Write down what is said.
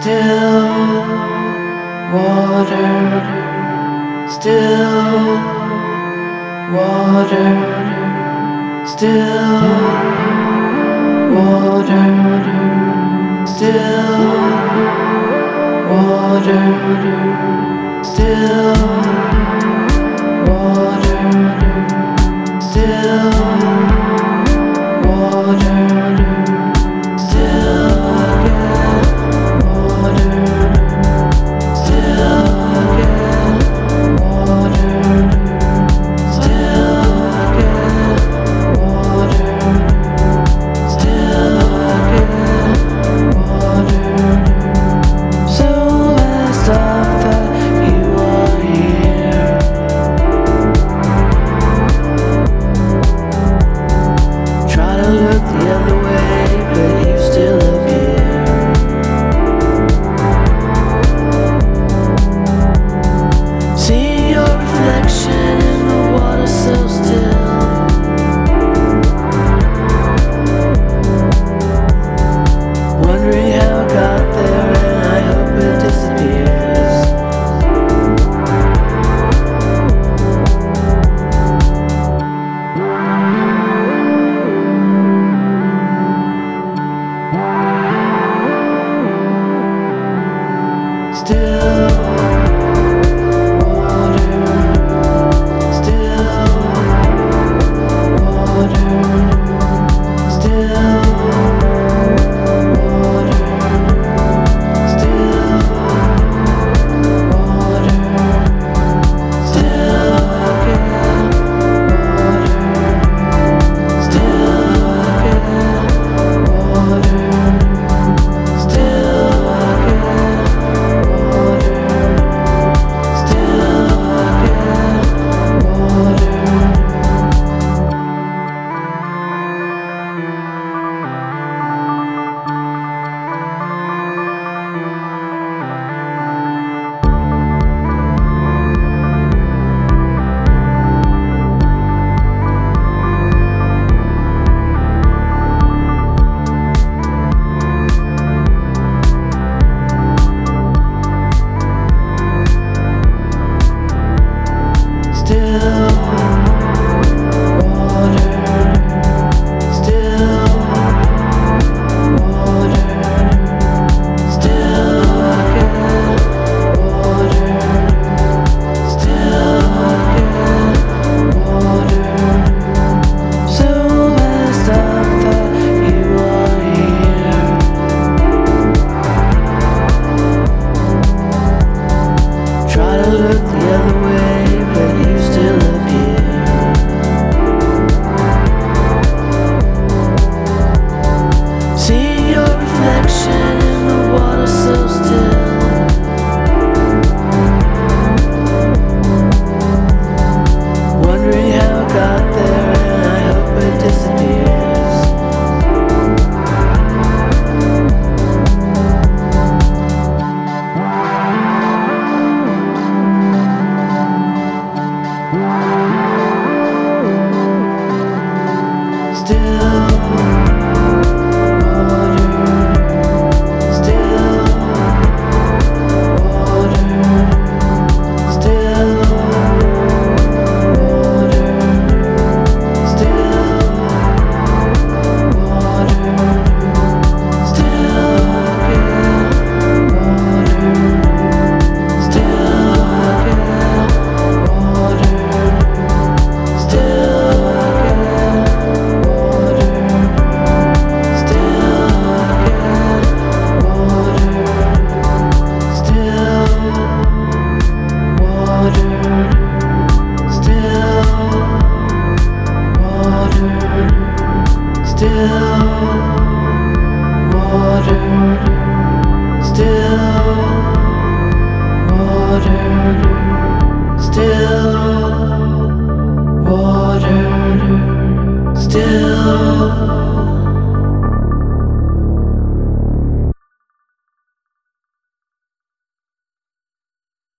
Still water, still water, still water, still water, still. still still water still